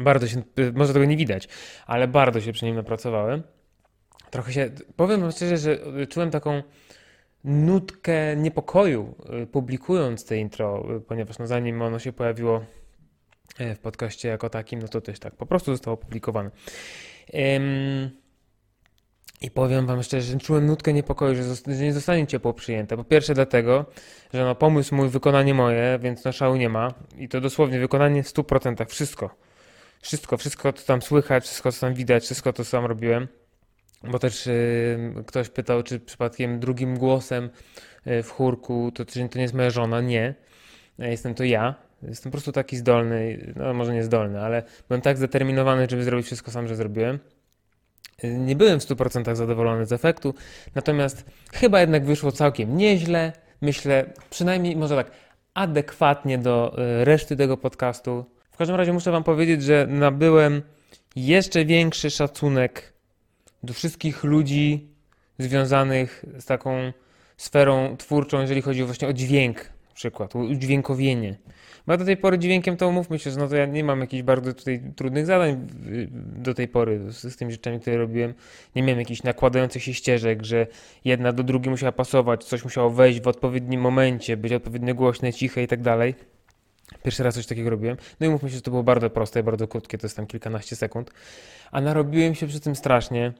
bardzo się, może tego nie widać, ale bardzo się przy nim napracowałem. Trochę się, powiem wam szczerze, że czułem taką nutkę niepokoju y, publikując te intro, y, ponieważ no zanim ono się pojawiło y, w podcaście jako takim, no to też tak po prostu zostało opublikowane. I powiem wam szczerze, że czułem nutkę niepokoju, że, że, nie zostanie ciepło przyjęte. Po pierwsze dlatego, że no pomysł mój, wykonanie moje, więc no szału nie ma. I to dosłownie wykonanie w 100%, wszystko wszystko, wszystko to tam słychać, wszystko co tam widać, wszystko to sam robiłem. Bo też y, ktoś pytał, czy przypadkiem drugim głosem y, w chórku to, to nie jest moja żona. Nie. Jestem to ja. Jestem po prostu taki zdolny, no może nie zdolny, ale byłem tak zdeterminowany, żeby zrobić wszystko sam, że zrobiłem. Nie byłem w 100% zadowolony z efektu, natomiast chyba jednak wyszło całkiem nieźle. Myślę, przynajmniej może tak adekwatnie do y, reszty tego podcastu każdym razie muszę Wam powiedzieć, że nabyłem jeszcze większy szacunek do wszystkich ludzi związanych z taką sferą twórczą, jeżeli chodzi właśnie o dźwięk, przykład, udźwiękowienie. Bo do tej pory dźwiękiem to umówmy się, że no to ja nie mam jakichś bardzo tutaj trudnych zadań do tej pory z, z tymi rzeczami, które robiłem. Nie miałem jakichś nakładających się ścieżek, że jedna do drugiej musiała pasować, coś musiało wejść w odpowiednim momencie, być odpowiednio głośne, ciche i tak dalej. Pierwszy raz coś takiego robiłem. No i mówmy się, że to było bardzo proste, bardzo krótkie, to jest tam kilkanaście sekund. A narobiłem się przy tym strasznie.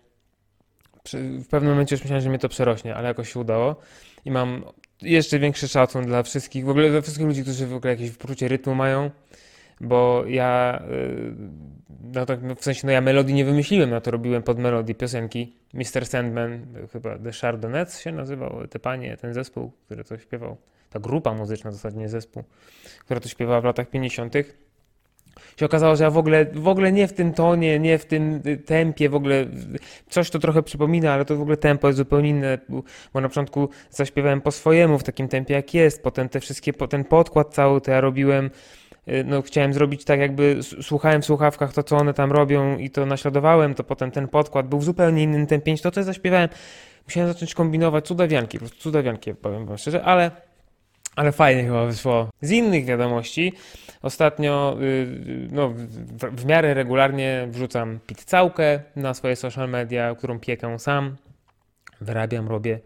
w pewnym momencie już myślałem, że mnie to przerośnie, ale jakoś się udało. I mam jeszcze większy szacun dla wszystkich, w ogóle dla wszystkich ludzi, którzy w ogóle jakieś poczucie rytmu mają, bo ja, y, no tak w sensie, no ja melodii nie wymyśliłem, no to robiłem pod melodię piosenki. Mr. Sandman, chyba The Chardonnettes się nazywał, te panie, ten zespół, który to śpiewał ta grupa muzyczna, w nie zespół, która to śpiewała w latach 50., się okazało, że ja w ogóle, w ogóle nie w tym tonie, nie w tym tempie, w ogóle coś to trochę przypomina, ale to w ogóle tempo jest zupełnie inne, bo na początku zaśpiewałem po swojemu w takim tempie jak jest, potem te wszystkie, ten podkład cały to ja robiłem, y, no chciałem zrobić tak jakby słuchałem w słuchawkach to, co one tam robią i to naśladowałem, to potem ten podkład był w zupełnie innym tempie niż to, co ja zaśpiewałem. Musiałem zacząć kombinować cudawianki, po prostu cudawianki, powiem wam szczerze, ale ale fajnie chyba wyszło. Z innych wiadomości, ostatnio y, no, w, miarę regularnie wrzucam pizzałkę na swoje social media, którą piekę sam, wyrabiam, robię.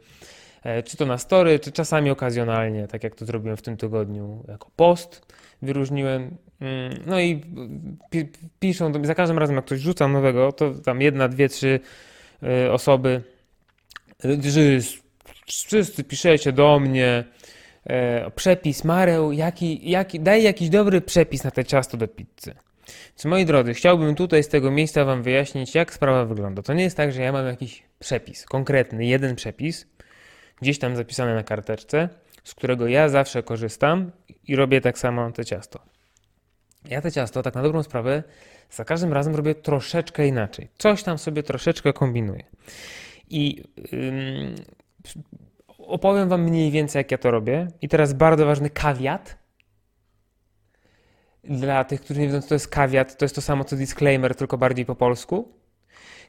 E, czy to na story, czy czasami okazjonalnie, tak jak to zrobiłem w tym tygodniu jako post, wyróżniłem. Mm, no i piszą do mnie, za każdym razem jak ktoś rzucam nowego, to tam jedna, dwie, trzy y, osoby, że wszyscy piszecie do mnie, e, przepis, Mareł, jaki, jaki, daj jakiś dobry przepis na te ciasto do pizzy. Więc moi drodzy, chciałbym tutaj z tego miejsca Wam wyjaśnić, jak sprawa wygląda. To nie jest tak, że ja mam jakiś przepis, konkretny, jeden przepis, gdzieś tam zapisany na karteczce, z którego ja zawsze korzystam i robię tak samo te ciasto. Ja te ciasto, tak na dobrą sprawę, za każdym razem robię troszeczkę inaczej. Coś tam sobie troszeczkę kombinuję. I ym, opowiem Wam mniej więcej, jak ja to robię. I teraz bardzo ważny kawiat. Dla tych, którzy nie wiedzą, co to jest kawiat, to jest to samo co disclaimer, tylko bardziej po polsku.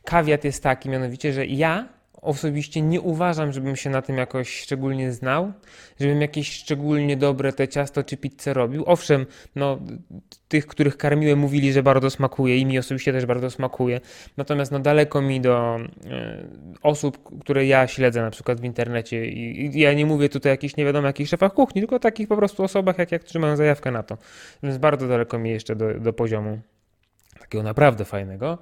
Kawiat jest taki mianowicie, że ja osobiście nie uważam, żebym się na tym jakoś szczególnie znał, żebym jakieś szczególnie dobre te ciasto czy pizzę robił. Owszem, no, tych, których karmiłem, mówili, że bardzo smakuje i mi osobiście też bardzo smakuje. Natomiast no, daleko mi do e, osób, które ja śledzę na przykład w internecie i, i ja nie mówię tutaj o jakichś nie wiadomo jakich szefach kuchni, tylko o takich po prostu osobach, jak, jak trzymają zajawkę na to. Więc bardzo daleko mi jeszcze do, do poziomu takiego naprawdę fajnego.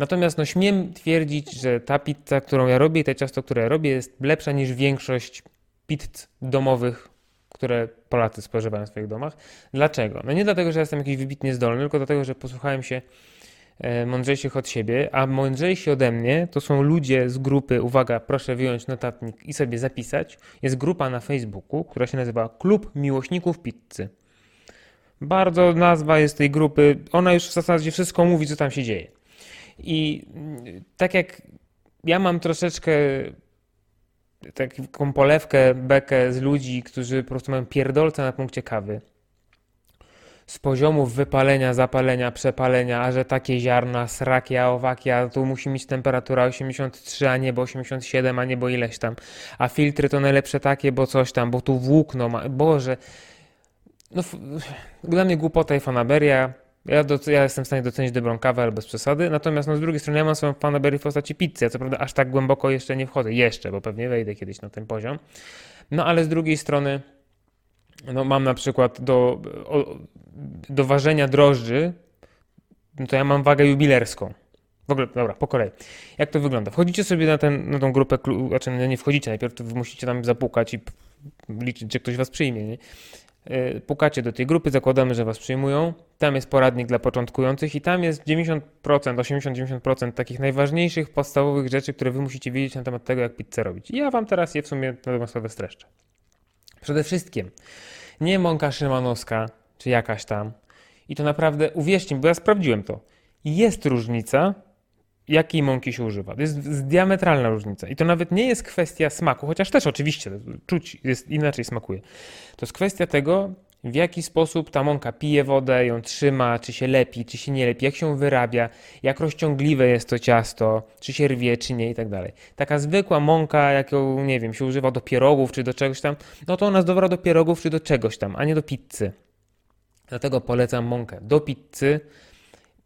Natomiast no, śmiem twierdzić, że ta pizza, którą ja robię te ciasto, które robię jest lepsza niż większość pizz domowych, które Polacy spożywają w swoich domach. Dlaczego? No nie dlatego, że jestem jakiś wybitnie zdolny, tylko dlatego, że posłuchałem się e, mądrzejszych od siebie, a mądrzejsi ode mnie to są ludzie z grupy, uwaga, proszę wyjąć notatnik i sobie zapisać. Jest grupa na Facebooku, która się nazywa Klub Miłośników Pizzy. Bardzo nazwa jest tej grupy, ona już w zasadzie wszystko mówi, co tam się dzieje. I mm, tak jak ja mam troszeczkę taką polewkę, bekę z ludzi, którzy po prostu mają pierdolce na punkcie kawy. Z poziomów wypalenia, zapalenia, przepalenia, a że takie ziarna, sraki, a owaki, a tu musi mieć temperatura 83, a nie bo 87, a nie bo ileś tam. A filtry to najlepsze takie, bo coś tam, bo tu włókno ma. Boże. No, dla mnie głupota i fanaberia. Ja, do, ja jestem w stanie docenić dobrą kawę, ale bez przesady. Natomiast no, z drugiej strony ja mam swoją fanaberię w postaci pizzy. Ja co prawda aż tak głęboko jeszcze nie wchodzę. Jeszcze, bo pewnie wejdę kiedyś na ten poziom. No ale z drugiej strony no, mam na przykład do, do ważenia drożdży, no to ja mam wagę jubilerską. W ogóle, dobra, po kolei. Jak to wygląda? Wchodzicie sobie na, ten, na tą grupę, znaczy no nie wchodzicie, najpierw musicie tam zapukać i liczyć, czy ktoś was przyjmie. Nie? Y, pukacie do tej grupy, zakładamy, że Was przyjmują. Tam jest poradnik dla początkujących i tam jest 90%, 80-90% takich najważniejszych, podstawowych rzeczy, które Wy musicie wiedzieć na temat tego, jak pizzę robić. I ja Wam teraz je w sumie na sprawę streszczę. Przede wszystkim nie mąka szymanowska, czy jakaś tam. I to naprawdę, uwierzcie mi, bo ja sprawdziłem to. Jest różnica jakiej mąki się używa. To jest diametralna różnica. I to nawet nie jest kwestia smaku, chociaż też oczywiście czuć jest inaczej smakuje. To jest kwestia tego, w jaki sposób ta mąka pije wodę, ją trzyma, czy się lepi, czy się nie lepi, jak się wyrabia, jak rozciągliwe jest to ciasto, czy się rwie, czy nie i tak dalej. Taka zwykła mąka, jaką, nie wiem, się używa do pierogów, czy do czegoś tam, no to ona dobra do pierogów, czy do czegoś tam, a nie do pizzy. Dlatego polecam mąkę do pizzy,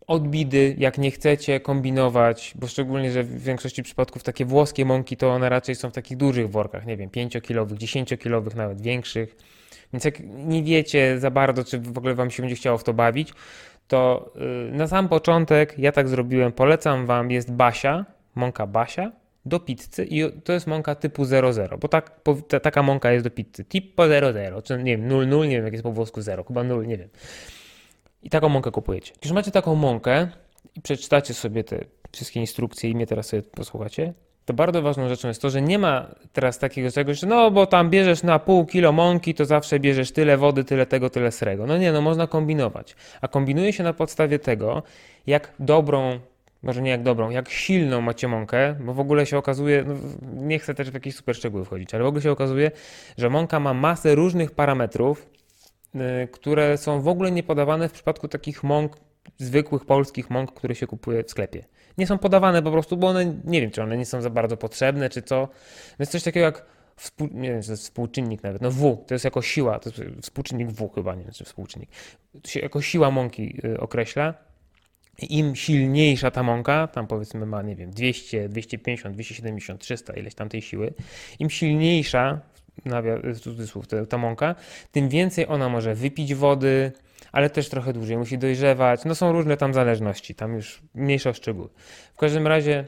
odbidy, jak nie chcecie kombinować, bo szczególnie, że w większości przypadków takie włoskie mąki to one raczej są w takich dużych workach, nie wiem, 5-kilowych, 10-kilowych, nawet większych. Więc jak nie wiecie za bardzo, czy w ogóle wam się będzie chciało w to bawić, to yy, na sam początek ja tak zrobiłem, polecam wam, jest Basia, mąka Basia do pizzy i to jest mąka typu 00, bo tak, ta, taka mąka jest do pizzy, typu 00, czy nie wiem, 00, nie wiem jak jest po włosku 0, chyba 0, nie wiem. I taką mąkę kupujecie. Już macie taką mąkę i przeczytacie sobie te wszystkie instrukcje i mnie teraz sobie posłuchacie, to bardzo ważną rzeczą jest to, że nie ma teraz takiego czegoś, że no bo tam bierzesz na pół kilo mąki, to zawsze bierzesz tyle wody, tyle tego, tyle srego. No nie, no można kombinować. A kombinuje się na podstawie tego, jak dobrą, może nie jak dobrą, jak silną macie mąkę, bo w ogóle się okazuje, no nie chcę też w jakieś super szczegóły wchodzić, ale w ogóle się okazuje, że mąka ma masę różnych parametrów, które są w ogóle nie podawane w przypadku takich mąk, zwykłych polskich mąk, które się kupuje w sklepie. Nie są podawane po prostu, bo one, nie wiem, czy one nie są za bardzo potrzebne, czy co. Jest coś takiego jak Współ, nie wiem, to jest współczynnik nawet, no W, to jest jako siła, to jest współczynnik W chyba, nie wiem, czy współczynnik. To się jako siła mąki y, określa. Im silniejsza ta mąka, tam powiedzmy ma, nie wiem, 200, 250, 270, 300, ileś tam tej siły, im silniejsza cudzysłów, ta mąka, tym więcej ona może wypić wody, ale też trochę dłużej musi dojrzewać. No są różne tam zależności, tam już mniejsze szczegóły. W każdym razie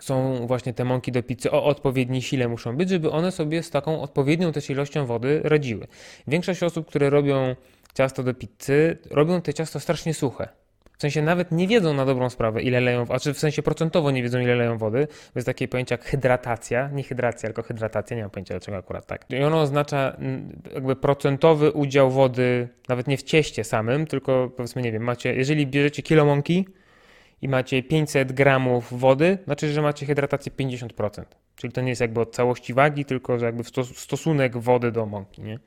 są właśnie te mąki do pizzy o odpowiedniej sile muszą być, żeby one sobie z taką odpowiednią też ilością wody radziły. Większość osób, które robią ciasto do pizzy, robią te ciasto strasznie suche. W sensie nawet nie wiedzą na dobrą sprawę, ile leją, a czy w sensie procentowo nie wiedzą, ile leją wody. Bo jest takie pojęcie jak hydratacja, nie hydracja, tylko hydratacja, nie mam pojęcia dlaczego akurat tak. I ono oznacza jakby procentowy udział wody, nawet nie w cieście samym, tylko powiedzmy, nie wiem, macie, jeżeli bierzecie kilo mąki i macie 500 gramów wody, znaczy, że macie hydratację 50%. Czyli to nie jest jakby od całości wagi, tylko że jakby stosunek wody do mąki, nie?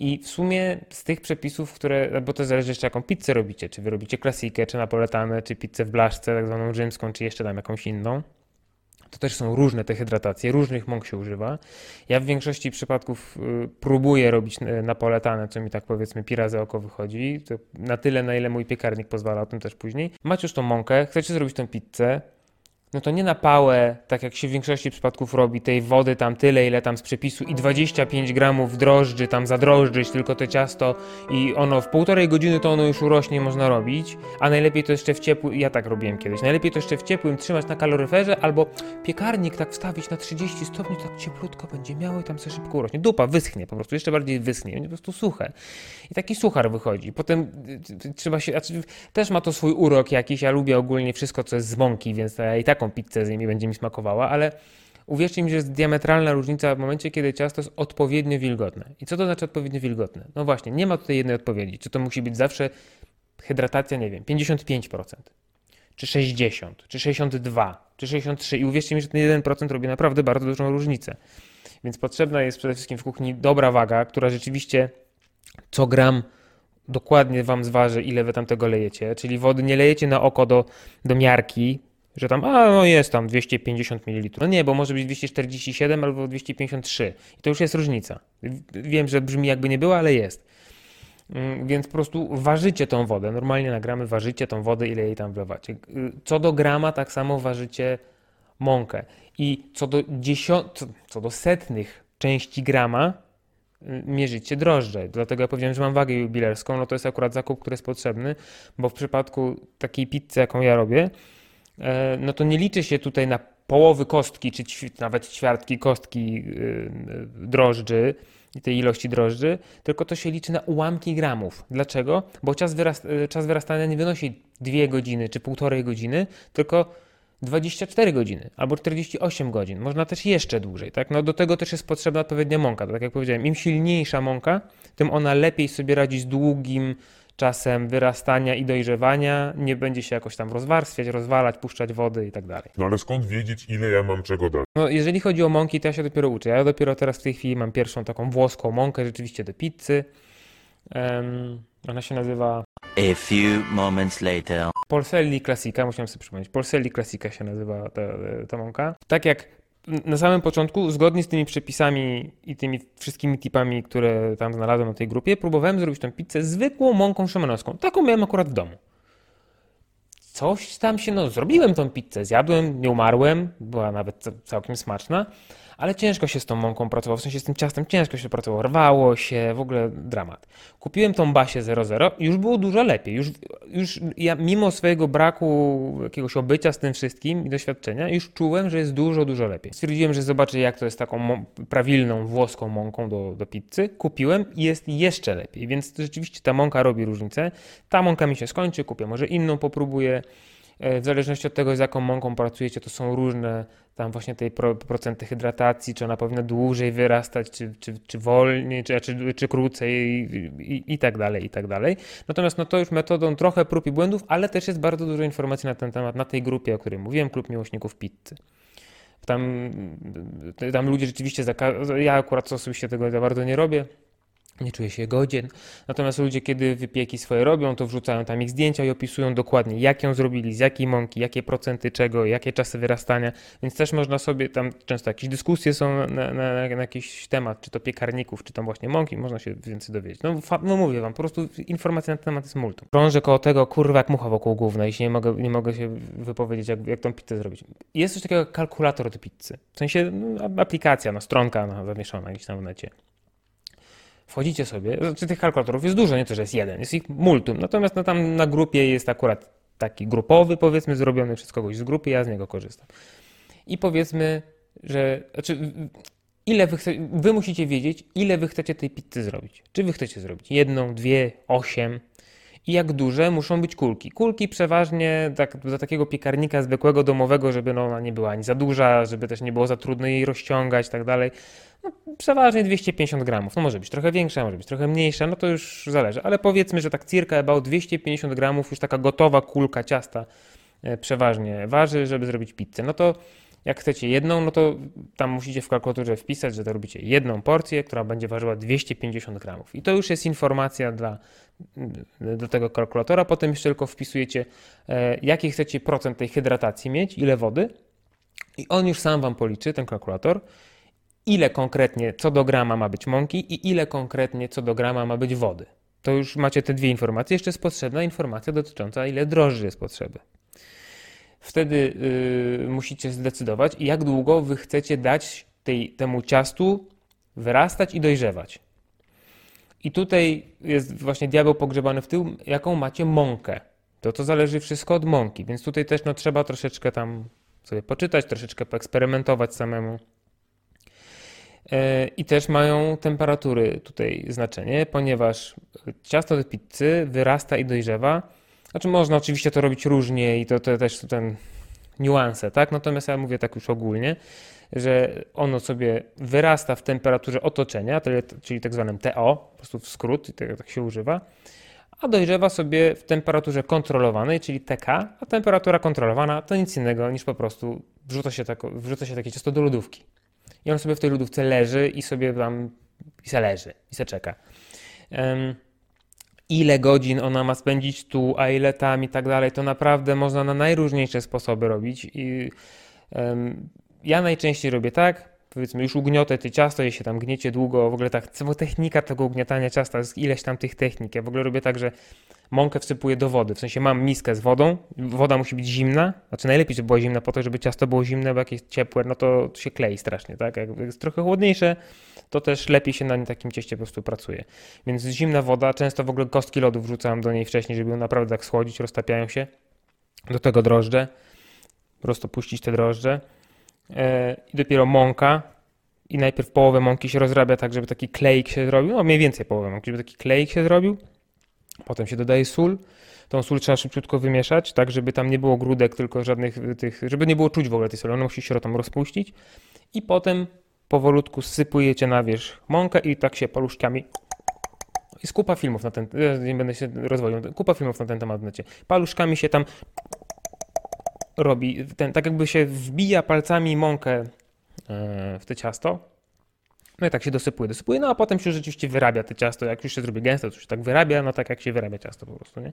I w sumie z tych przepisów, które, bo to zależy jeszcze jaką pizzę robicie, czy wy robicie klasikę, czy napoletanę, czy pizzę w blaszce, tak zwaną rzymską, czy jeszcze tam jakąś inną, to też są różne te hydratacje, różnych mąk się używa. Ja w większości przypadków y, próbuję robić y, napoletanę, co mi tak powiedzmy pi razy oko wychodzi, na tyle, na ile mój piekarnik pozwala, o tym też później. Macie już tą mąkę, chcecie zrobić tą pizzę, no to nie na pałę, tak jak się w większości przypadków robi, tej wody tam tyle, ile tam z przepisu i 25 gramów drożdży tam zadrożdżyć tylko to ciasto i ono w półtorej godziny to ono już urośnie, można robić, a najlepiej to jeszcze w ciepłym, ja tak robiłem kiedyś, najlepiej to jeszcze w ciepłym trzymać na kaloryferze albo piekarnik tak wstawić na 30 stopni, tak cieplutko będzie miało i tam sobie szybko urośnie. Dupa wyschnie po prostu, jeszcze bardziej wyschnie, będzie po prostu suche. I taki suchar wychodzi. Potem y, y, trzeba się, znaczy, też ma to swój urok jakiś, ja lubię ogólnie wszystko, co jest z mąki, więc ja i tak taką pizzę z nimi będzie mi smakowała, ale uwierzcie mi, że jest diametralna różnica w momencie, kiedy ciasto jest odpowiednio wilgotne. I co to znaczy odpowiednio wilgotne? No właśnie, nie ma tutaj jednej odpowiedzi. Czy to musi być zawsze hydratacja, nie wiem, 55%, czy 60, czy 62, czy 63 i uwierzcie mi, że ten 1% robi naprawdę bardzo dużą różnicę. Więc potrzebna jest przede wszystkim w kuchni dobra waga, która rzeczywiście co gram dokładnie wam zważy, ile wy tam tego lejecie. Czyli wody nie lejecie na oko do, do miarki, że tam, a no jest tam 250 ml. No nie, bo może być 247 albo 253. I to już jest różnica. Wiem, że brzmi jakby nie było, ale jest. Mm, więc po prostu ważycie tą wodę. Normalnie na gramy ważycie tą wodę, ile jej tam wlewacie. Co do grama, tak samo ważycie mąkę. I co do, dziesiąt, co do setnych części grama, y, mierzycie drożdże. Dlatego ja powiedziałem, że mam wagę jubilerską. No to jest akurat zakup, który jest potrzebny, bo w przypadku takiej pizzy, jaką ja robię, no to nie liczy się tutaj na połowy kostki, czy nawet ćwiartki kostki y, y, drożdży, tej ilości drożdży, tylko to się liczy na ułamki gramów. Dlaczego? Bo czas, wyrast czas wyrastania nie wynosi 2 godziny czy półtorej godziny, tylko 24 godziny albo 48 godzin. Można też jeszcze dłużej. Tak? No do tego też jest potrzebna odpowiednia mąka. Tak jak powiedziałem, im silniejsza mąka, tym ona lepiej sobie radzi z długim czasem wyrastania i dojrzewania, nie będzie się jakoś tam rozwarstwiać, rozwalać, puszczać wody i tak dalej. No ale skąd wiedzieć, ile ja mam czego dać? No, jeżeli chodzi o mąki, to ja się dopiero uczę. Ja dopiero teraz w tej chwili mam pierwszą taką włoską mąkę, rzeczywiście do pizzy. Um, ona się nazywa A few moments later. Polselli Classica, musiałem sobie przypomnieć. Polselli Classica się nazywa ta, ta mąka. Tak jak na samym początku, zgodnie z tymi przepisami i tymi wszystkimi tipami, które tam znalazłem na tej grupie, próbowałem zrobić tę pizzę zwykłą mąką szymanowską. Taką miałem akurat w domu. Coś tam się, no zrobiłem tą pizzę, zjadłem, nie umarłem, była nawet całkiem smaczna, ale ciężko się z tą mąką pracowało, w sensie z tym ciastem ciężko się pracowało, rwało się, w ogóle dramat. Kupiłem tą Basię 00 i już było dużo lepiej. Już, już ja mimo swojego braku jakiegoś obycia z tym wszystkim i doświadczenia, już czułem, że jest dużo, dużo lepiej. Stwierdziłem, że zobaczę jak to jest taką prawilną włoską mąką do, do pizzy. Kupiłem i jest jeszcze lepiej, więc rzeczywiście ta mąka robi różnicę. Ta mąka mi się skończy, kupię może inną, popróbuję. E, w zależności od tego, z jaką mąką pracujecie, to są różne tam właśnie tej pro, procenty hydratacji, czy ona powinna dłużej wyrastać, czy, czy, czy wolniej, czy, czy, czy krócej i, i, i, tak dalej, i tak dalej. Natomiast no to już metodą trochę prób i błędów, ale też jest bardzo dużo informacji na ten temat, na tej grupie, o której mówiłem, Klub Miłośników Pizzy. Tam, tam ludzie rzeczywiście, ja akurat osobiście tego za bardzo nie robię, nie czuję się godzien. Natomiast ludzie, kiedy wypieki swoje robią, to wrzucają tam ich zdjęcia i opisują dokładnie, jak ją zrobili, z jakiej mąki, jakie procenty czego, jakie czasy wyrastania. Więc też można sobie tam, często jakieś dyskusje są na, na, na, jakiś temat, czy to piekarników, czy tam właśnie mąki, można się więcej dowiedzieć. No, no mówię wam, po prostu informacji na ten temat jest multum. Krążę koło tego, kurwa, jak mucha wokół głównej i się nie mogę, nie mogę się wypowiedzieć, jak, jak tą pizzę zrobić. Jest coś takiego jak kalkulator do pizzy. W sensie no, aplikacja, no, stronka no, zamieszana gdzieś tam w necie. Wchodzicie sobie, znaczy tych kalkulatorów jest dużo, nie to, że jest jeden, jest ich multum. Natomiast no, tam na grupie jest akurat taki grupowy, powiedzmy, zrobiony przez kogoś z grupy, ja z niego korzystam. I powiedzmy, że znaczy, ile wy, chce, wy musicie wiedzieć, ile wy chcecie tej pizzy zrobić. Czy wy chcecie zrobić jedną, dwie, osiem, i jak duże muszą być kulki. Kulki przeważnie tak, dla takiego piekarnika zwykłego, domowego, żeby no, ona nie była ani za duża, żeby też nie było za trudno jej rozciągać i tak dalej. No, przeważnie 250 gramów. No może być trochę większa, może być trochę mniejsza, no to już zależy. Ale powiedzmy, że tak circa about 250 gramów już taka gotowa kulka ciasta e, przeważnie waży, żeby zrobić pizzę. No to jak chcecie jedną, no to tam musicie w kalkulatorze wpisać, że to robicie jedną porcję, która będzie ważyła 250 gramów. I to już jest informacja dla, do tego kalkulatora. Potem jeszcze tylko wpisujecie, e, jaki chcecie procent tej hydratacji mieć, ile wody. I on już sam wam policzy, ten kalkulator, ile konkretnie co do grama ma być mąki i ile konkretnie co do grama ma być wody. To już macie te dwie informacje. Jeszcze jest potrzebna informacja dotycząca, ile drożdży jest potrzeby. Wtedy yy, musicie zdecydować, jak długo wy chcecie dać tej, temu ciastu wyrastać i dojrzewać. I tutaj jest właśnie diabeł pogrzebany w tym, jaką macie mąkę. To to zależy wszystko od mąki, więc tutaj też no, trzeba troszeczkę tam sobie poczytać, troszeczkę poeksperymentować samemu. E, I też mają temperatury tutaj znaczenie, ponieważ ciasto do pizzy wyrasta i dojrzewa. Znaczy można oczywiście to robić różnie i to, to też ten niuanse, tak? Natomiast ja mówię tak już ogólnie, że ono sobie wyrasta w temperaturze otoczenia, czyli tak zwanym TO, po prostu w skrót, i tak, się używa, a dojrzewa sobie w temperaturze kontrolowanej, czyli TK, a temperatura kontrolowana to nic innego niż po prostu wrzuca się, wrzuca się takie ciasto do lodówki. I on sobie w tej lodówce leży i sobie tam i se leży, i se czeka. Em, ile godzin ona ma spędzić tu, a ile tam i tak dalej, to naprawdę można na najróżniejsze sposoby robić. I em, ja najczęściej robię tak, powiedzmy już ugniotę te ciasto, się tam gniecie długo, w ogóle tak, cała technika tego ugniatania ciasta, jest ileś tam tych technik. Ja w ogóle robię tak, że mąkę wsypuję do wody, w sensie mam miskę z wodą, woda musi być zimna, znaczy najlepiej, żeby była zimna po to, żeby ciasto było zimne, bo jak jest ciepłe, no to się klei strasznie, tak? Jak jest trochę chłodniejsze, to też lepiej się na takim cieście po prostu pracuje. Więc zimna woda, często w ogóle kostki lodu wrzucam do niej wcześniej, żeby ją naprawdę tak schłodzić, roztapiają się. Do tego drożdże, po prostu puścić te drożdże. E, I dopiero mąka. I najpierw połowę mąki się rozrabia tak, żeby taki kleik się zrobił, no mniej więcej połowę mąki, żeby taki kleik się zrobił. Potem się dodaje sól. Tą sól trzeba szybciutko wymieszać, tak żeby tam nie było grudek, tylko żadnych tych, żeby nie było czuć w ogóle tej soli. Ona musi się tam rozpuścić. I potem powolutku sypujecie na wierzch mąkę i tak się paluszkami. Jest kupa filmów na ten, ja nie będę się rozwodził, kupa filmów na ten temat w necie. Paluszkami się tam robi, ten, tak jakby się wbija palcami mąkę e, w te ciasto. No i tak się dosypuje, dosypuje, no a potem się rzeczywiście wyrabia te ciasto. Jak już się zrobi gęste, to się tak wyrabia, no tak jak się wyrabia ciasto po prostu, nie?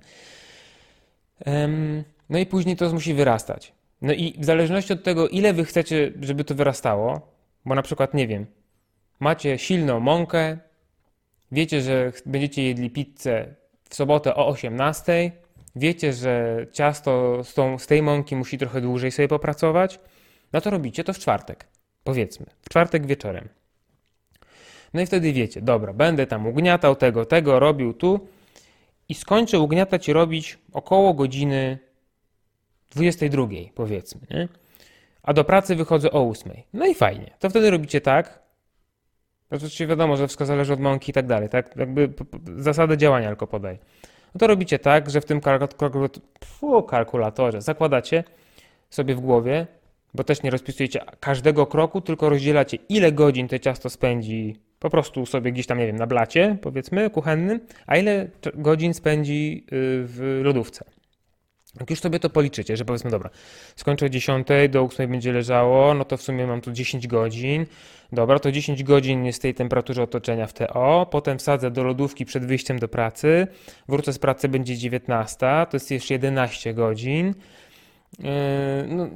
No i później to musi wyrastać. No i w zależności od tego, ile wy chcecie, żeby to wyrastało, bo na przykład, nie wiem, macie silną mąkę, wiecie, że będziecie jedli pizzę w sobotę o 18, wiecie, że ciasto z, tą, z tej mąki musi trochę dłużej sobie popracować, no to robicie to w czwartek, powiedzmy, w czwartek wieczorem. No i wtedy wiecie, dobra, będę tam ugniatał tego, tego, robił tu i skończę ugniatać i robić około godziny 22, powiedzmy, nie? a do pracy wychodzę o 8. No i fajnie. To wtedy robicie tak. Oczywiście wiadomo, że wszystko zależy od mąki i tak dalej, tak? Jakby zasady działania tylko podaj. No to robicie tak, że w tym kalkulatorze zakładacie sobie w głowie, bo też nie rozpisujecie każdego kroku, tylko rozdzielacie ile godzin to ciasto spędzi po prostu sobie gdzieś tam, nie wiem, na blacie, powiedzmy, kuchennym, a ile godzin spędzi y, w lodówce. Jak już sobie to policzycie, że powiedzmy, dobra, skończę o 10, do 8 będzie leżało, no to w sumie mam tu 10 godzin. Dobra, to 10 godzin jest w tej temperaturze otoczenia w TO, potem wsadzę do lodówki przed wyjściem do pracy, wrócę z pracy, będzie 19, to jest jeszcze 11 godzin. Yy, no,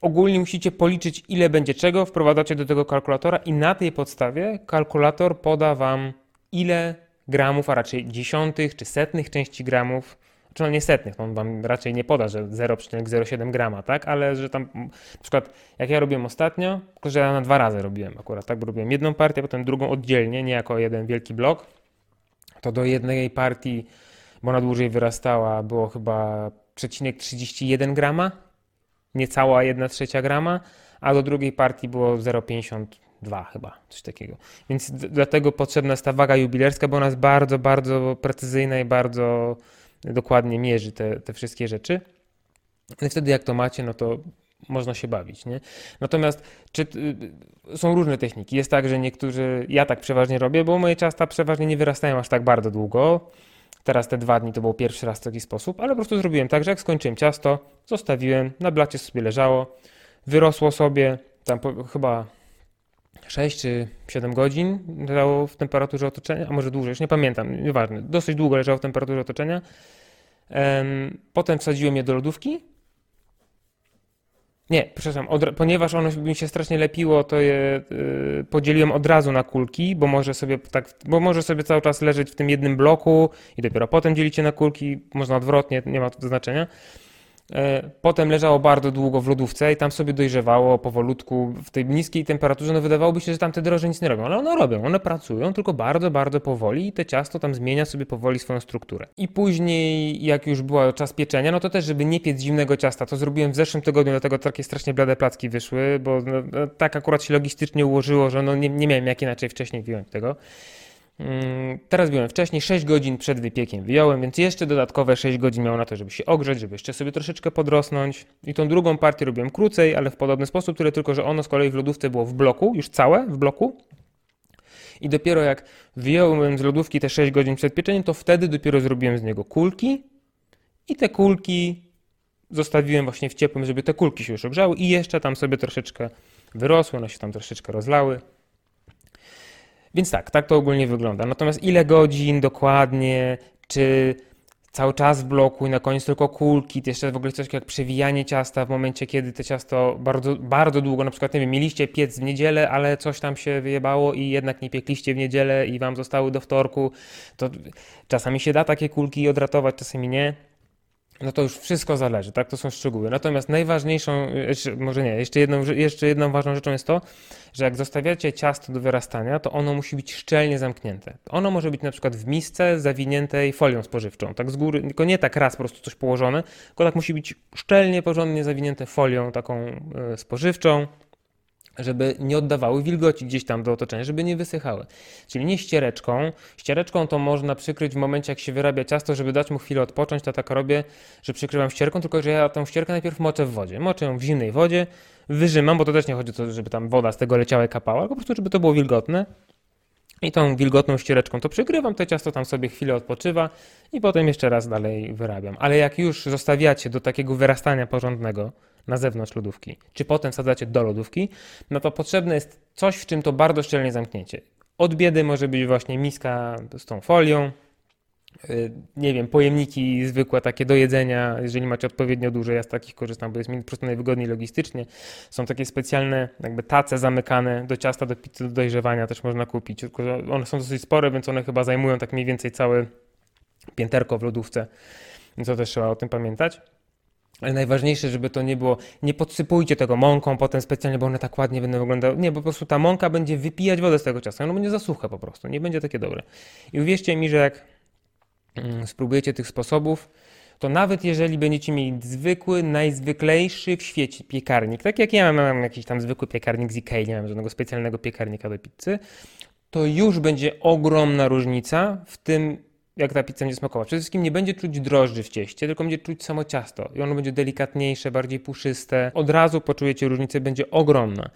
ogólnie musicie policzyć, ile będzie czego, wprowadzacie do tego kalkulatora i na tej podstawie kalkulator poda wam, ile gramów, a raczej dziesiątych czy setnych części gramów czy no on wam raczej nie poda, że 0,07 grama, tak? Ale że tam na przykład jak ja robiłem ostatnio, tylko że ja na dwa razy robiłem akurat, tak? Bo robiłem jedną partię, potem drugą oddzielnie, nie jako jeden wielki blok, to do jednej partii, bo ona dłużej wyrastała, było chyba przecinek 31 grama, niecała 1 trzecia grama, a do drugiej partii było 0,52 chyba, coś takiego. Więc dlatego potrzebna jest ta waga jubilerska, bo ona jest bardzo, bardzo precyzyjna i bardzo dokładnie mierzy te, te wszystkie rzeczy. No i wtedy jak to macie, no to można się bawić, nie? Natomiast czy, y, są różne techniki. Jest tak, że niektórzy, ja tak przeważnie robię, bo moje ciasta przeważnie nie wyrastają aż tak bardzo długo. Teraz te dwa dni to był pierwszy raz w taki sposób, ale po prostu zrobiłem tak, że jak skończyłem ciasto, zostawiłem, na blacie sobie leżało, wyrosło sobie, tam po, chyba 6 czy 7 godzin leżało w temperaturze otoczenia, a może dłużej, już nie pamiętam, nieważne, dosyć długo leżało w temperaturze otoczenia. Em, Potem wsadziłem je do lodówki. Nie, przepraszam, od, ponieważ ono mi się strasznie lepiło, to je y, podzieliłem od razu na kulki, bo może sobie tak, bo może sobie cały czas leżeć w tym jednym bloku i dopiero potem dzielicie na kulki, można odwrotnie, nie ma to znaczenia. E, Potem leżało bardzo długo w lodówce i tam sobie dojrzewało powolutku w tej niskiej temperaturze. No wydawałoby się, że tam te droże nic nie robią, ale one robią, one pracują, tylko bardzo, bardzo powoli i te ciasto tam zmienia sobie powoli swoją strukturę. I później, jak już był czas pieczenia, no to też, żeby nie piec zimnego ciasta, to zrobiłem w zeszłym tygodniu, dlatego takie strasznie blade placki wyszły, bo no, no, tak akurat się logistycznie ułożyło, że no nie, nie miałem jak inaczej wcześniej wyjąć tego. Mm, Teraz wyjąłem wcześniej, 6 godzin przed wypiekiem wyjąłem, więc jeszcze dodatkowe 6 godzin miało na to, żeby się ogrzeć, żeby jeszcze sobie troszeczkę podrosnąć. I tą drugą partię robiłem krócej, ale w podobny sposób, tyle tylko, że ono z kolei w lodówce było w bloku, już całe w bloku. I dopiero jak wyjąłem z lodówki te 6 godzin przed pieczeniem, to wtedy dopiero zrobiłem z niego kulki i te kulki zostawiłem właśnie w ciepłym, żeby te kulki się już ogrzały i jeszcze tam sobie troszeczkę wyrosły, one się tam troszeczkę rozlały. Więc tak, tak to ogólnie wygląda. Natomiast ile godzin dokładnie, czy cały czas w bloku i na koniec tylko kulki, to jeszcze w ogóle coś jak przewijanie ciasta w momencie, kiedy to ciasto bardzo, bardzo długo, na przykład, nie wiem, mieliście piec w niedzielę, ale coś tam się wyjebało i jednak nie piekliście w niedzielę i wam zostały do wtorku, to czasami się da takie kulki odratować, czasami nie. No to już wszystko zależy, tak? To są szczegóły. Natomiast najważniejszą, może nie, jeszcze jedną, jeszcze jedną ważną rzeczą jest to, że jak zostawiacie ciasto do wyrastania, to ono musi być szczelnie zamknięte. Ono może być na przykład w misce zawiniętej folią spożywczą, tak z góry, tylko nie tak raz po prostu coś położone, tylko tak musi być szczelnie, porządnie zawinięte folią taką e, spożywczą, żeby nie oddawały wilgoci gdzieś tam do otoczenia, żeby nie wysychały. Czyli nie ściereczką. Ściereczką to można przykryć w momencie, jak się wyrabia ciasto, żeby dać mu chwilę odpocząć. To tak robię, że przykrywam ścierką, tylko że ja tą ścierkę najpierw moczę w wodzie. Moczę ją w zimnej wodzie, wyrzymam, bo to też nie chodzi o to, żeby tam woda z tego leciała i kapała, tylko po prostu, żeby to było wilgotne. I tą wilgotną ściereczką to przykrywam, to ciasto tam sobie chwilę odpoczywa i potem jeszcze raz dalej wyrabiam. Ale jak już zostawiacie do takiego wyrastania porządnego na zewnątrz lodówki, czy potem wsadzacie do lodówki, no to potrzebne jest coś, w czym to bardzo szczelnie zamknięcie. Od biedy może być właśnie miska z tą folią, y, nie wiem, pojemniki zwykłe takie do jedzenia, jeżeli macie odpowiednio duże, ja z takich korzystam, bo jest mi po prostu najwygodniej logistycznie. Są takie specjalne jakby tace zamykane do ciasta, do pizzy, do dojrzewania też można kupić, tylko one są dosyć spore, więc one chyba zajmują tak mniej więcej całe pięterko w lodówce, to też trzeba o tym pamiętać. Ale najważniejsze, żeby to nie było, nie podsypujcie tego mąką potem specjalnie, bo one tak ładnie będą wyglądały. Nie, po prostu ta mąka będzie wypijać wodę z tego ciasta, ono będzie za suche po prostu, nie będzie takie dobre. I uwierzcie mi, że jak mm, spróbujecie tych sposobów, to nawet jeżeli będziecie mieli zwykły, najzwyklejszy w świecie piekarnik, tak jak ja mam jakiś tam zwykły piekarnik z Ikei, nie mam żadnego specjalnego piekarnika do pizzy, to już będzie ogromna różnica w tym, jak ta pizza będzie smakować. Przede wszystkim nie będzie czuć drożdży w cieście, tylko będzie czuć samo ciasto i ono będzie delikatniejsze, bardziej puszyste. Od razu poczujecie różnicę, będzie ogromna.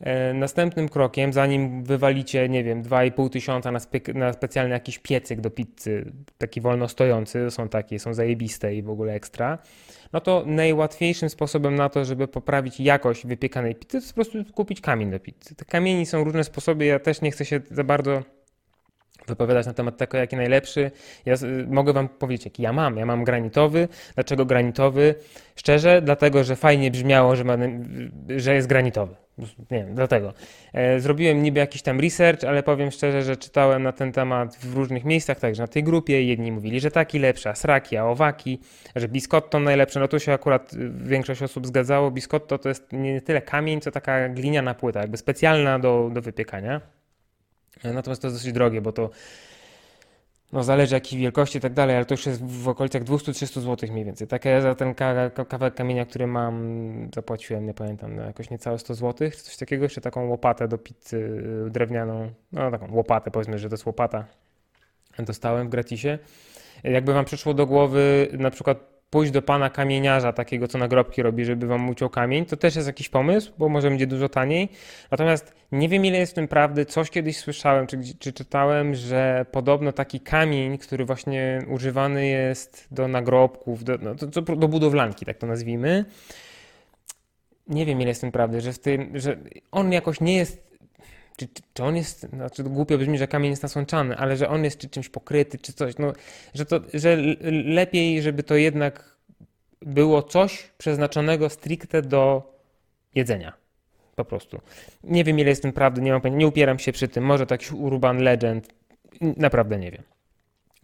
E, Następnym krokiem, zanim wywalicie, nie wiem, 2,5 tysiąca na, spe na specjalny jakiś piecyk do pizzy, taki wolno stojący, są takie, są zajebiste i w ogóle ekstra, no to najłatwiejszym sposobem na to, żeby poprawić jakość wypiekanej pizzy, to jest po prostu kupić kamień do pizzy. Te kamieni są różne sposoby, ja też nie chcę się za bardzo wypowiadać na temat tego, jaki najlepszy. Ja mogę wam powiedzieć, jaki ja mam. Ja mam granitowy. Dlaczego granitowy? Szczerze, dlatego, że fajnie brzmiało, że, ma, że jest granitowy. Nie wiem, dlatego. E, zrobiłem niby jakiś tam research, ale powiem szczerze, że czytałem na ten temat w różnych miejscach, także na tej grupie. Jedni mówili, że taki lepszy, a sraki, a owaki, że biscotto najlepsze. No tu się akurat y, większość osób zgadzało. Biscotto to jest nie tyle kamień, co taka gliniana płyta, jakby specjalna do, do wypiekania. E, Natomiast to jest dosyć drogie, bo to no zależy jakiej wielkości i tak dalej, ale to już jest w okolicach 200-300 zł mniej więcej. Tak ja za ten ka- ka- kawałek kamienia, który mam, zapłaciłem, nie pamiętam, no jakoś niecałe 100 zł, coś takiego, jeszcze taką łopatę do pizzy y, drewnianą, no taką łopatę, powiedzmy, że to jest łopata, dostałem w gratisie. Jakby wam przyszło do głowy na przykład pójść do pana kamieniarza, takiego co nagrobki robi, żeby wam uciął kamień, to też jest jakiś pomysł, bo może będzie dużo taniej. Natomiast nie wiem, ile jest w tym prawdy. Coś kiedyś słyszałem, czy, czy czytałem, że podobno taki kamień, który właśnie używany jest do nagrobków, do, no, to, do budowlanki, tak to nazwijmy. Nie wiem, ile jest w tym prawdy, że, w tym, że on jakoś nie jest. Czy, czy, on jest, znaczy głupio brzmi, że kamień jest nasączany, ale że on jest czy czymś pokryty, czy coś, no, że, to, że lepiej, żeby to jednak było coś przeznaczonego stricte do jedzenia. Po prostu. Nie wiem, ile jest tym prawdy, nie mam nie upieram się przy tym. Może to jakiś urban legend, naprawdę nie wiem.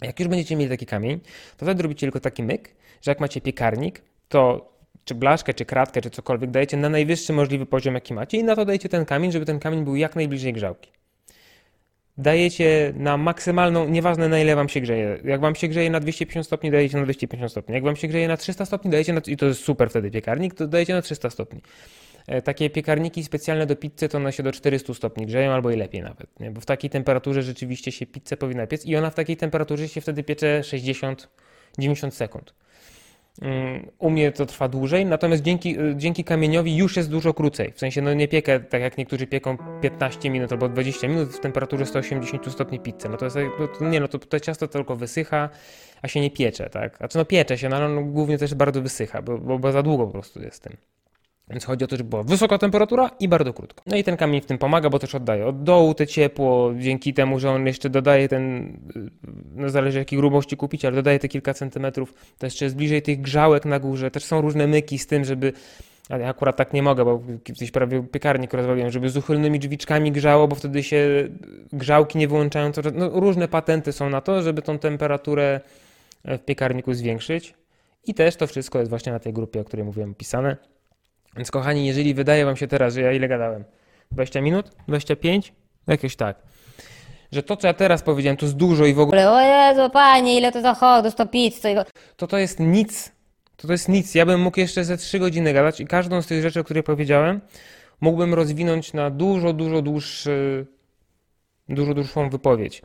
Jak już będziecie mieli taki kamień, to wtedy robicie tylko taki myk, że jak macie piekarnik, to czy blaszkę, czy kratkę, czy cokolwiek dajecie na najwyższy możliwy poziom, jaki macie i na to dajecie ten kamień, żeby ten kamień był jak najbliżej grzałki. Dajecie na maksymalną, nieważne na ile wam się grzeje. Jak wam się grzeje na 250 stopni, dajecie na 250 stopni. Jak wam się grzeje na 300 stopni, dajecie na, i to jest super wtedy piekarnik, to dajecie na 300 stopni. E, Takie piekarniki specjalne do pizzy to one się do 400 stopni grzeją albo i lepiej nawet, nie? bo w takiej temperaturze rzeczywiście się pizzę powinna piec i ona w takiej temperaturze się wtedy piecze 60-90 sekund. Mm, U mnie to trwa dłużej, natomiast dzięki, y, dzięki kamieniowi już jest dużo krócej. W sensie, no nie piekę tak jak niektórzy pieką 15 minut albo 20 minut w temperaturze 180 stopni pizzę. No to jest, no nie, no to, to ciasto tylko wysycha, a się nie piecze, tak? A co no piecze się, no ale głównie też bardzo wysycha, bo, bo, bo za długo po prostu jest tym. Więc chodzi o to, żeby była wysoka temperatura i bardzo krótko. No i ten kamień w tym pomaga, bo też oddaje od dołu te ciepło, dzięki temu, że on jeszcze dodaje ten, y, no zależy jakiej grubości kupić, ale dodaje te kilka centymetrów, to jeszcze jest bliżej tych grzałek na górze. Też są różne myki z tym, żeby, ale ja akurat tak nie mogę, bo kiedyś prawie piekarnik rozwaliłem, żeby z uchylnymi drzwiczkami grzało, bo wtedy się grzałki nie wyłączają. No, różne patenty są na to, żeby tą temperaturę e, w piekarniku zwiększyć. I też to wszystko jest właśnie na tej grupie, o której mówiłem, opisane. Więc kochani, jeżeli wydaje wam się teraz, że ja ile gadałem? 20 minut? 25? Jakieś tak. Że to, co ja teraz powiedziałem, to jest dużo i w ogóle, O Jezu, panie, ile to zachodu, sto pizzy. i- to to jest nic. To to jest nic. Ja bym mógł jeszcze ze 3 godziny gadać i każdą z tych rzeczy, o których powiedziałem, mógłbym rozwinąć na dużo, dużo dłuższy, dużo dłuższą wypowiedź.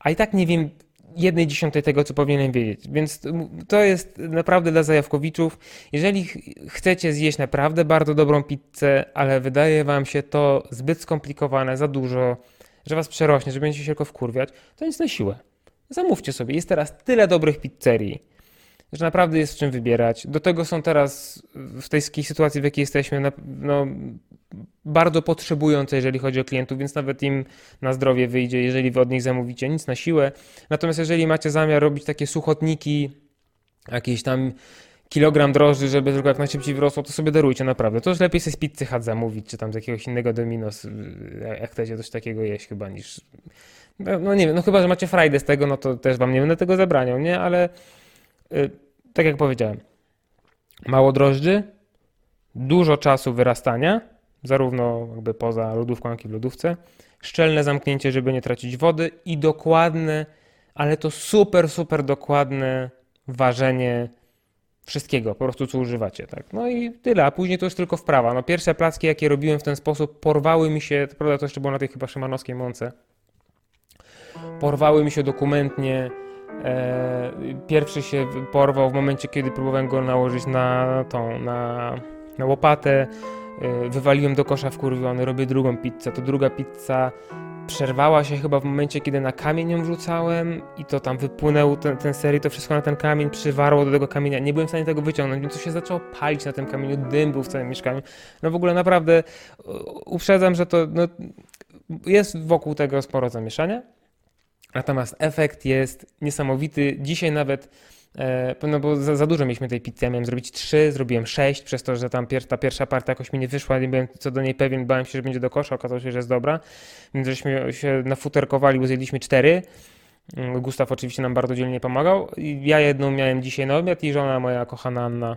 A i tak nie wiem jednej dziesiątej tego, co powinienem wiedzieć. Więc to jest naprawdę dla zajawkowiczów. Jeżeli ch- chcecie zjeść naprawdę bardzo dobrą pizzę, ale wydaje wam się to zbyt skomplikowane, za dużo, że was przerośnie, że będziecie się tylko wkurwiać, to nic na siłę. Zamówcie sobie. Jest teraz tyle dobrych pizzerii, że naprawdę jest czym wybierać. Do tego są teraz w tej sytuacji, w jakiej jesteśmy, no, bardzo potrzebujące, jeżeli chodzi o klientów, więc nawet im na zdrowie wyjdzie, jeżeli wy od nich zamówicie, nic na siłę. Natomiast jeżeli macie zamiar robić takie suchotniki, jakieś tam kilogram drożdży, żeby tylko jak najszybciej wyrosło, to sobie darujcie, naprawdę. To już lepiej sobie z pizzy zamówić, czy tam z jakiegoś innego Dominos, y, jak chcecie coś takiego jeść chyba, niż... No, no nie wiem, no chyba, że macie frajdę z tego, no to też wam nie będę tego zabraniał, nie? Ale tak jak powiedziałem, mało drożdży, dużo czasu wyrastania, zarówno jakby poza lodówką, jak i w lodówce, szczelne zamknięcie, żeby nie tracić wody i dokładne, ale to super, super dokładne ważenie wszystkiego, po prostu co używacie, tak. No i tyle, a później to już tylko wprawa. No pierwsze placki, jakie robiłem w ten sposób, porwały mi się, to prawda to jeszcze było na tej chyba szymanowskiej mące, porwały mi się dokumentnie. E, pierwszy się porwał w momencie, kiedy próbowałem go nałożyć na tą, na, na łopatę. E, wywaliłem do kosza wkurwiony, robię drugą pizzę. To druga pizza przerwała się chyba w momencie, kiedy na kamień ją wrzucałem i to tam wypłynął ten, ten serii, to wszystko na ten kamień przywarło do tego kamienia. Nie byłem w stanie tego wyciągnąć, więc to się zaczęło palić na tym kamieniu, dym był w całym mieszkaniu. No w ogóle naprawdę e, uprzedzam, że to no, jest wokół tego sporo zamieszania. Natomiast efekt jest niesamowity. Dzisiaj nawet, e, no bo za, za dużo mieliśmy tej pizzy, ja miałem zrobić trzy, zrobiłem sześć, przez to, że tam pier, ta pierwsza partia jakoś mi nie wyszła, nie byłem co do niej pewien, bałem się, że będzie do kosza, okazało się, że jest dobra, więc żeśmy się nafuterkowali, bo zjedliśmy cztery. Mm, Gustaw oczywiście nam bardzo dzielnie pomagał. Ja jedną miałem dzisiaj na obiad i żona moja kochana Anna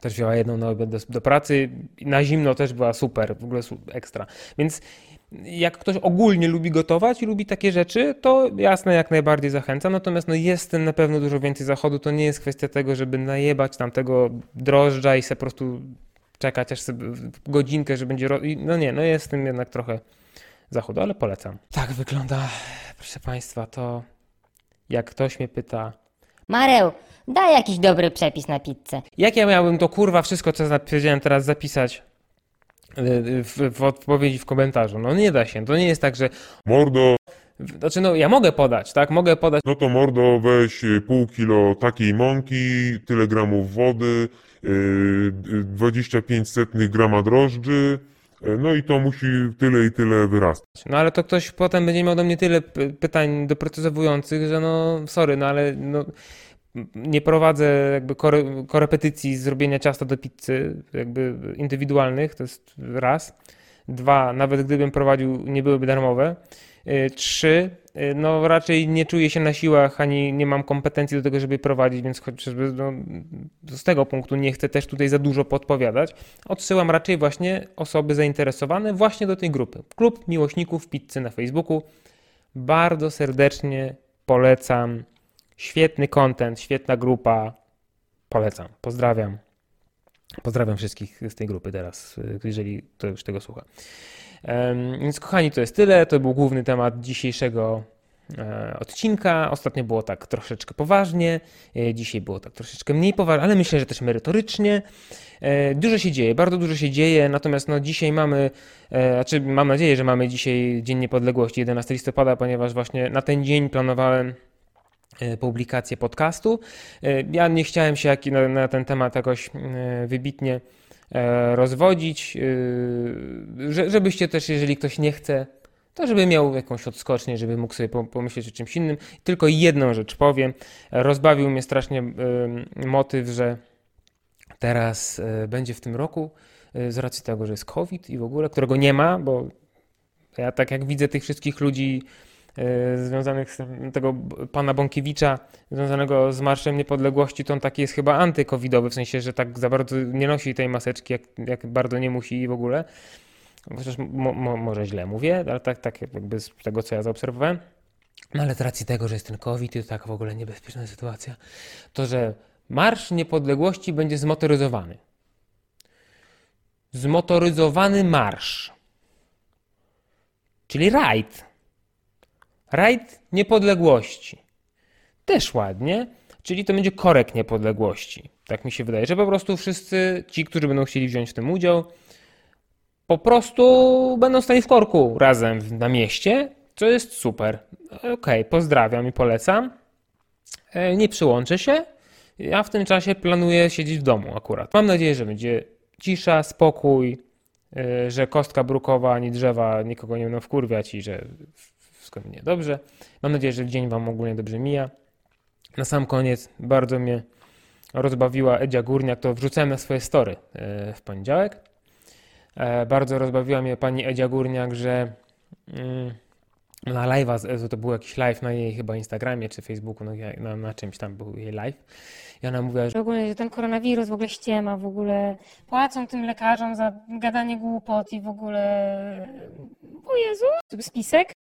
też wzięła jedną na obiad do, do pracy. Na zimno też była super, w ogóle ekstra. Więc jak ktoś ogólnie lubi gotować i lubi takie rzeczy, to jasne, jak najbardziej zachęcam. Natomiast no jest na pewno dużo więcej zachodu. To nie jest kwestia tego, żeby najebać tam tego drożdża i se po prostu czekać aż sobie godzinkę, że będzie... No nie, no jest tym jednak trochę zachodu, ale polecam. Tak wygląda, proszę Państwa, to jak ktoś mnie pyta, Mareł, daj jakiś dobry przepis na pizzę. jak ja miałbym to kurwa wszystko, co powiedziałem teraz zapisać w, w odpowiedzi w komentarzu. No nie da się. To nie jest tak, że Mordo, Znaczy, no ja mogę podać, tak? Mogę podać. no to mordo, weź y, pół kilo takiej mąki, tyle gramów wody, y, y, 25 setnych grama drożdży, no i to musi tyle i tyle wyrastać. No ale to ktoś potem będzie miał do mnie tyle py- pytań doprecyzowujących, że no sorry, no ale no, nie prowadzę jakby kore, korepetycji zrobienia ciasta do pizzy, jakby indywidualnych, to jest raz. Dwa, nawet gdybym prowadził, nie byłyby darmowe. Y, Trzy, y, no raczej nie czuję się na siłach, ani nie mam kompetencji do tego, żeby prowadzić, więc chociażby no, z tego punktu nie chcę też tutaj za dużo podpowiadać. Odsyłam raczej właśnie osoby zainteresowane właśnie do tej grupy. Klub Miłośników Pizzy na Facebooku. Bardzo serdecznie polecam. Świetny content, świetna grupa. Polecam. Pozdrawiam. Pozdrawiam wszystkich z tej grupy teraz, jeżeli to już tego słucha. Więc kochani, to jest tyle. To był główny temat dzisiejszego e, odcinka. Ostatnio było tak troszeczkę poważnie, e, dzisiaj było tak troszeczkę mniej poważnie, ale myślę, że też merytorycznie. E, Dużo się dzieje, bardzo dużo się dzieje, natomiast no dzisiaj mamy, znaczy mam nadzieję, że mamy dzisiaj Dzień Niepodległości, 11 listopada, ponieważ właśnie na ten dzień planowałem publikację podcastu. E, Ja nie chciałem się na, na ten temat jakoś e, wybitnie e, rozwodzić, e, że- żebyście też, jeżeli ktoś nie chce, to żeby miał jakąś odskocznię, żeby mógł sobie po- pomyśleć o czymś innym. Tylko jedną rzecz powiem. Rozbawił mnie strasznie e, motyw, że teraz e, będzie w tym roku, e, z racji tego, że jest COVID i w ogóle, którego nie ma, bo ja tak jak widzę tych wszystkich ludzi e, związanych z tego pana Bąkiewicza, związanego z Marszem Niepodległości, to on taki jest chyba antykowidowy, w sensie, że tak za bardzo nie nosi tej maseczki, jak, jak bardzo nie musi i w ogóle. Chociaż mo, mo, może źle mówię, ale tak, tak jakby z tego, co ja zaobserwowałem. No ale z racji tego, że jest ten COVID i to tak w ogóle niebezpieczna sytuacja, to że Marsz Niepodległości będzie zmotoryzowany. Zmotoryzowany marsz. Czyli rajd. Rajd Niepodległości. Też ładnie. Czyli to będzie korek niepodległości. Tak mi się wydaje, że po prostu wszyscy ci, którzy będą chcieli wziąć w tym udział, po prostu będą stali w korku razem na mieście, co jest super. Okej, pozdrawiam i polecam. E, Nie przyłączę się. Ja w tym czasie planuję siedzieć w domu akurat. Mam nadzieję, że będzie cisza, spokój, e, że kostka brukowa ani drzewa nikogo nie będą wkurwiać i że wszystko minie dobrze. Mam nadzieję, że dzień Wam ogólnie dobrze mija. Na sam koniec bardzo mnie rozbawiła Edzia Górniak, to wrzucałem na swoje story e, w poniedziałek. E, Bardzo rozbawiła mnie pani Edzia Górniak, że mm, na live'a, to był jakiś live na jej chyba Instagramie czy Facebooku, no, na, na czymś tam był jej live. I ona mówiła, że W ogóle, że ten koronawirus w ogóle ściema, w ogóle płacą tym lekarzom za gadanie głupot i w ogóle, o Jezu, spisek.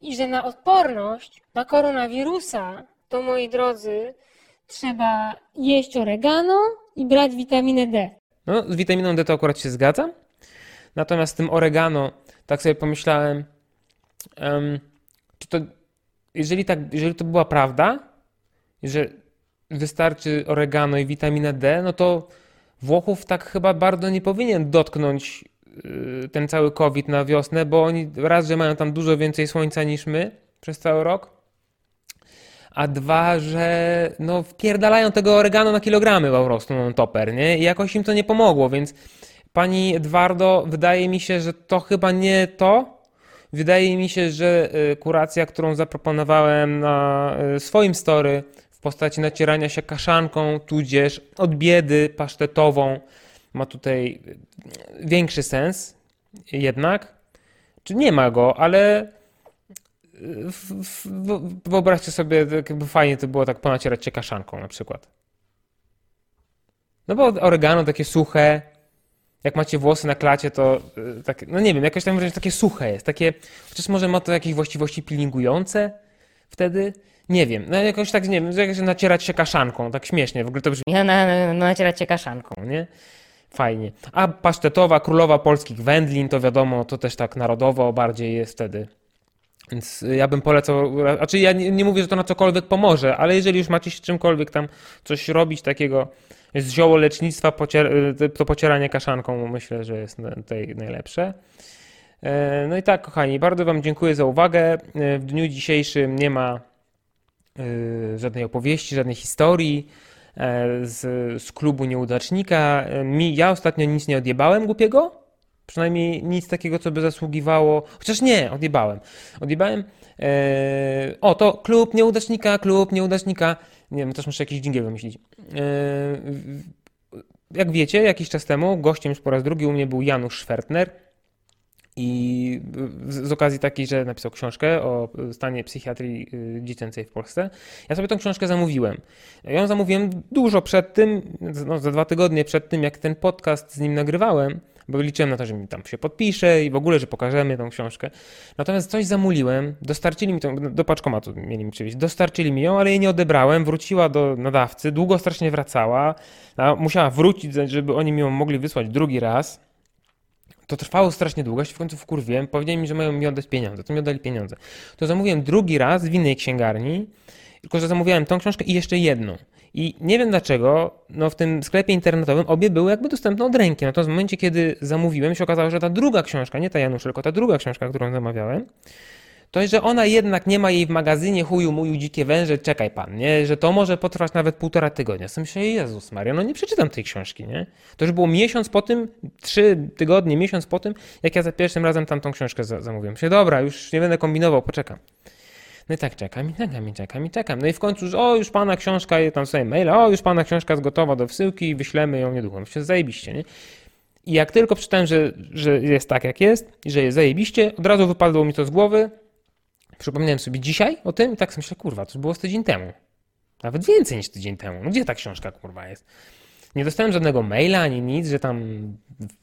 I że na odporność na koronawirusa, to moi drodzy, trzeba jeść oregano i brać witaminę D. No, z witaminą D to akurat się zgadzam. Natomiast z tym oregano, tak sobie pomyślałem, em, czy to, jeżeli, tak, jeżeli to była prawda, że wystarczy oregano i witamina D, no to Włochów tak chyba bardzo nie powinien dotknąć y, ten cały COVID na wiosnę, bo oni raz, że mają tam dużo więcej słońca niż my przez cały rok, a dwa, że no wpierdalają tego oregano na kilogramy po prostu, no toper, nie? I jakoś im to nie pomogło, więc pani Edwardo, wydaje mi się, że to chyba nie to. Wydaje mi się, że y, kuracja, którą zaproponowałem na y, swoim story postaci nacierania się kaszanką, tudzież od biedy pasztetową, ma tutaj y, większy sens jednak. Czy nie ma go, ale w- wyobraźcie sobie, tak jakby fajnie to było tak ponacierać się kaszanką na przykład. No bo oregano takie suche, jak macie włosy na klacie, to y, tak, no nie wiem, jakoś tam wrażenie, że takie suche jest, takie, chociaż może ma to jakieś właściwości peelingujące wtedy, nie wiem, no jakoś tak, nie wiem, jakoś nacierać się kaszanką, tak śmiesznie, w ogóle to brzmi, Ja na, na, nacierać się kaszanką. nie? Fajnie. A pasztetowa, królowa polskich wędlin, to wiadomo, to też tak narodowo bardziej jest wtedy. Więc ja bym polecał, znaczy ja nie, nie mówię, że to na cokolwiek pomoże, ale jeżeli już macie się czymkolwiek tam coś robić takiego z ziołolecznictwa, pocier, to pocieranie kaszanką myślę, że jest na- tutaj najlepsze. E, No i tak, kochani, bardzo Wam dziękuję za uwagę. E, W dniu dzisiejszym nie ma żadnej opowieści, żadnej historii e, z, z klubu nieudacznika. Mi, ja ostatnio nic nie odjebałem głupiego, przynajmniej nic takiego, co by zasługiwało. Chociaż nie, odjebałem. Odjebałem. E, o, to klub nieudacznika, klub nieudacznika. Nie wiem, też muszę jakiś dżingiel wymyślić. Jak wiecie, jakiś czas temu gościem już po raz drugi u mnie był Janusz Schwertner. I z okazji takiej, że napisał książkę o stanie psychiatrii y, dziecięcej w Polsce, ja sobie tą książkę zamówiłem. Ja ją zamówiłem dużo przed tym, no, za dwa tygodnie przed tym, jak ten podcast z nim nagrywałem, bo liczyłem na to, że mi tam się podpisze i w ogóle, że pokażemy tą książkę. Natomiast coś zamuliłem, dostarczyli mi tą, do paczkomatu mieli mi przywieźć, dostarczyli mi ją, ale jej nie odebrałem, wróciła do nadawcy, długo strasznie wracała, musiała wrócić, żeby oni mi ją mogli wysłać drugi raz. To trwało strasznie długo, się w końcu wkurwiłem, powiedzieli mi, że mają mi oddać pieniądze, to mi oddali pieniądze. To zamówiłem drugi raz w innej księgarni, tylko że zamówiłem tą książkę i jeszcze jedną. I nie wiem dlaczego, no w tym sklepie internetowym obie były jakby dostępne od ręki. Natomiast w momencie, kiedy zamówiłem, się okazało, że ta druga książka, nie ta Janusza, tylko ta druga książka, którą zamawiałem, to że ona jednak nie ma jej w magazynie, chuju, muju, dzikie węże, czekaj pan, nie? Że to może potrwać nawet półtora tygodnia. Sam myślę, Jezus Maria, no nie przeczytam tej książki, nie? To już było miesiąc po tym, trzy tygodnie, miesiąc po tym, jak ja za pierwszym razem tamtą książkę za zamówiłem. Myślę, dobra, już nie będę kombinował, poczekam. No i tak czekam, i czekam, i czekam, i czekam. No i w końcu, że o, już pana książka, i tam sobie maila, o, już pana książka jest gotowa do wsyłki, wyślemy ją niedługo. Myślę, zajebiście, nie? I jak tylko przeczytałem, że, że jest tak, jak jest, i że jest zajebiście, od razu wypadło mi to z głowy. Przypomniałem sobie dzisiaj o tym i tak sobie myślę, kurwa, to było z tydzień temu. Nawet więcej niż tydzień temu. No gdzie ta książka, kurwa, jest? Nie dostałem żadnego maila ani nic, że tam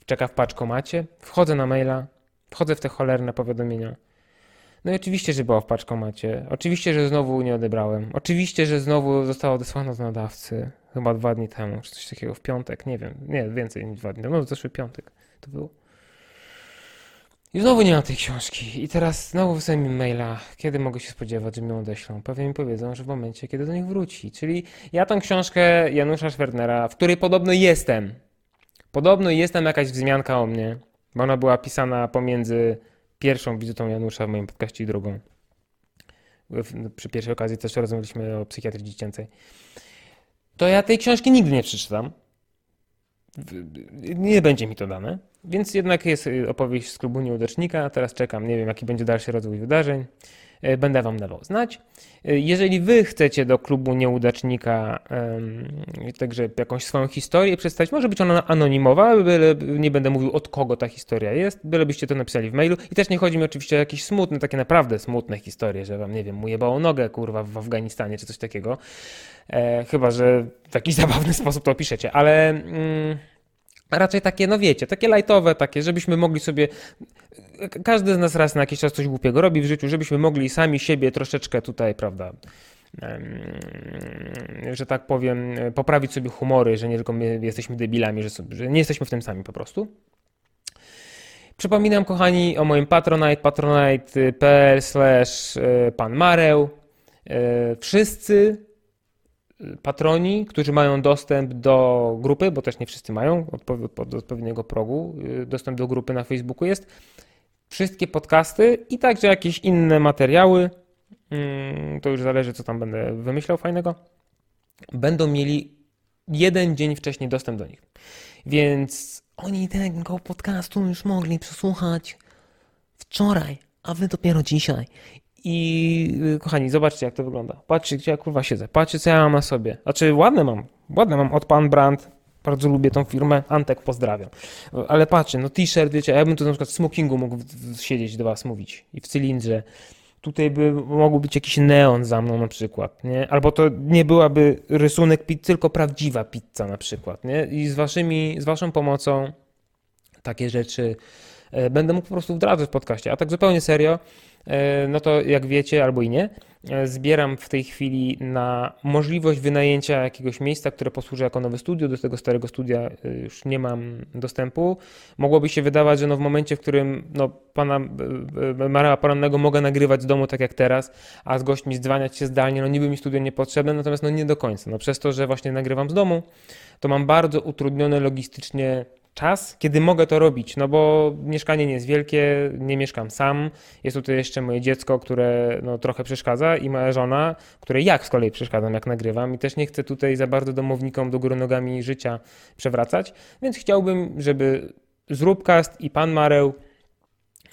czeka w paczkomacie. Wchodzę na maila, wchodzę w te cholerne powiadomienia. No i oczywiście, że była w paczkomacie. Oczywiście, że znowu nie odebrałem. Oczywiście, że znowu została odesłana z nadawcy. Chyba dwa dni temu, czy coś takiego, w piątek, nie wiem. Nie, więcej niż dwa dni temu. No, zeszły piątek to było. I znowu nie ma tej książki. I teraz znowu wysłałem mi maila, kiedy mogę się spodziewać, że mi ją odeślą. Pewnie mi powiedzą, że w momencie, kiedy do nich wróci. Czyli ja tą książkę Janusza Schwernera, w której podobno jestem. Podobno jestem jakaś wzmianka o mnie, bo ona była pisana pomiędzy pierwszą wizytą Janusza w moim podcaście i drugą. Przy pierwszej okazji też rozmawialiśmy o psychiatrii dziecięcej. To ja tej książki nigdy nie przeczytam. Nie będzie mi to dane. Więc jednak jest y, opowieść z klubu nieudacznika. Teraz czekam, nie wiem jaki będzie dalszy rozwój wydarzeń. Y, Będę wam dawał znać. Y, Jeżeli wy chcecie do klubu nieudacznika także jakąś swoją historię przedstawić, może być ona anonimowa, byle, nie będę mówił od kogo ta historia jest, bylebyście to napisali w mailu. I też nie chodzi mi oczywiście o jakieś smutne, takie naprawdę smutne historie, że wam, nie wiem, mu jebało nogę, kurwa, w Afganistanie czy coś takiego. E, chyba, że w jakiś zabawny sposób to opiszecie, ale... Mm, Raczej takie, no wiecie, takie lajtowe, takie, żebyśmy mogli sobie. Każdy z nas raz na jakiś czas coś głupiego robi w życiu, żebyśmy mogli sami siebie troszeczkę tutaj, prawda, że tak powiem, poprawić sobie humory, że nie tylko my jesteśmy debilami, że, sobie, że nie jesteśmy w tym sami po prostu. Przypominam, kochani, o moim Patronite, patronite.pl slash e, pan Mareł. E, Wszyscy patroni, którzy mają dostęp do grupy, bo też nie wszyscy mają od odpowiedniego progu, y, dostęp do grupy na Facebooku jest. Wszystkie podcasty i także jakieś inne materiały, mm, to już zależy, co tam będę wymyślał fajnego, będą mieli jeden dzień wcześniej dostęp do nich. Więc oni tego podcastu już mogli przesłuchać wczoraj, a wy dopiero dzisiaj. I y, kochani, zobaczcie jak to wygląda. Patrzcie, gdzie ja kurwa siedzę. Patrzcie, co ja mam na sobie. Znaczy, ładne mam. Ładne mam od Pan Brand. Bardzo lubię tą firmę. Antek pozdrawiam. Ale patrzcie, no t-shirt, wiecie, ja bym tu na przykład w smokingu mógł siedzieć do was mówić. I w cylindrze. Tutaj by mógł być jakiś neon za mną na przykład, nie? Albo to nie byłaby rysunek pizzy, tylko prawdziwa pizza na przykład, nie? I z waszymi, z waszą pomocą takie rzeczy e, będę mógł po prostu wdrażać w podcaście. A tak zupełnie serio, no to jak wiecie, albo i nie, e, zbieram w tej chwili na możliwość wynajęcia jakiegoś miejsca, które posłuży jako nowe studio. Do tego starego studia e, już nie mam dostępu. Mogłoby się wydawać, że no w momencie, w którym no, pana e, e, Marała Porannego mogę nagrywać z domu tak jak teraz, a z gośćmi zdzwaniać się zdalnie, no niby mi studio niepotrzebne, natomiast no nie do końca. No przez to, że właśnie nagrywam z domu, to mam bardzo utrudnione logistycznie czas, kiedy mogę to robić, no bo mieszkanie nie jest wielkie, nie mieszkam sam, jest tutaj jeszcze moje dziecko, które no, trochę przeszkadza i moja żona, której jak z kolei przeszkadzam, jak nagrywam i też nie chcę tutaj za bardzo domownikom do góry nogami życia przewracać, więc chciałbym, żeby Zróbcast i Pan Mareł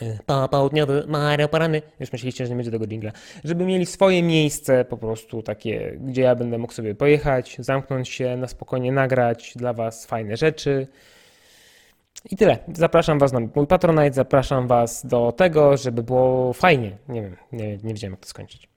y, pa, południowy, Mareł Porany, już myśleliście, że nie będzie tego dżingla, żeby mieli swoje miejsce po prostu takie, gdzie ja będę mógł sobie pojechać, zamknąć się, na spokojnie nagrać dla Was fajne rzeczy, i tyle. Zapraszam Was na mój Patronite, zapraszam Was do tego, żeby było fajnie. Nie wiem, nie, nie wiedziałem jak to skończyć.